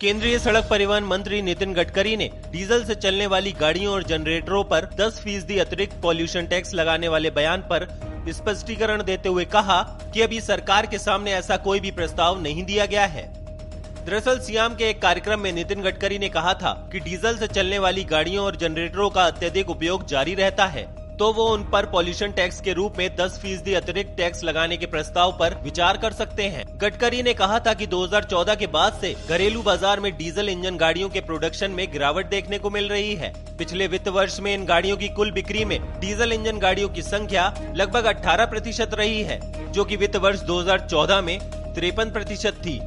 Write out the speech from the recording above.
केंद्रीय सड़क परिवहन मंत्री नितिन गडकरी ने डीजल से चलने वाली गाड़ियों और जनरेटरों पर 10 फ़ीसदी अतिरिक्त पॉल्यूशन टैक्स लगाने वाले बयान पर स्पष्टीकरण देते हुए कहा कि अभी सरकार के सामने ऐसा कोई भी प्रस्ताव नहीं दिया गया है। दरअसल सियाम के एक कार्यक्रम में नितिन गडकरी ने कहा था कि डीजल से चलने वाली गाड़ियों और जनरेटरों का अत्यधिक उपयोग जारी रहता है। तो वो उन पर पॉल्यूशन टैक्स के रूप में 10 फ़ीसदी अतिरिक्त टैक्स लगाने के प्रस्ताव पर विचार कर सकते हैं। गडकरी ने कहा था कि 2014 के बाद से घरेलू बाज़ार में डीजल इंजन गाड़ियों के प्रोडक्शन में गिरावट देखने को मिल रही है। पिछले वित्त वर्ष में इन गाड़ियों की कुल बिक्री में डीजल इंजन गाड़ियों की संख्या लगभग 18 प्रतिशत रही है, जो की वित्त वर्ष 2014 में तिरपन प्रतिशत थी।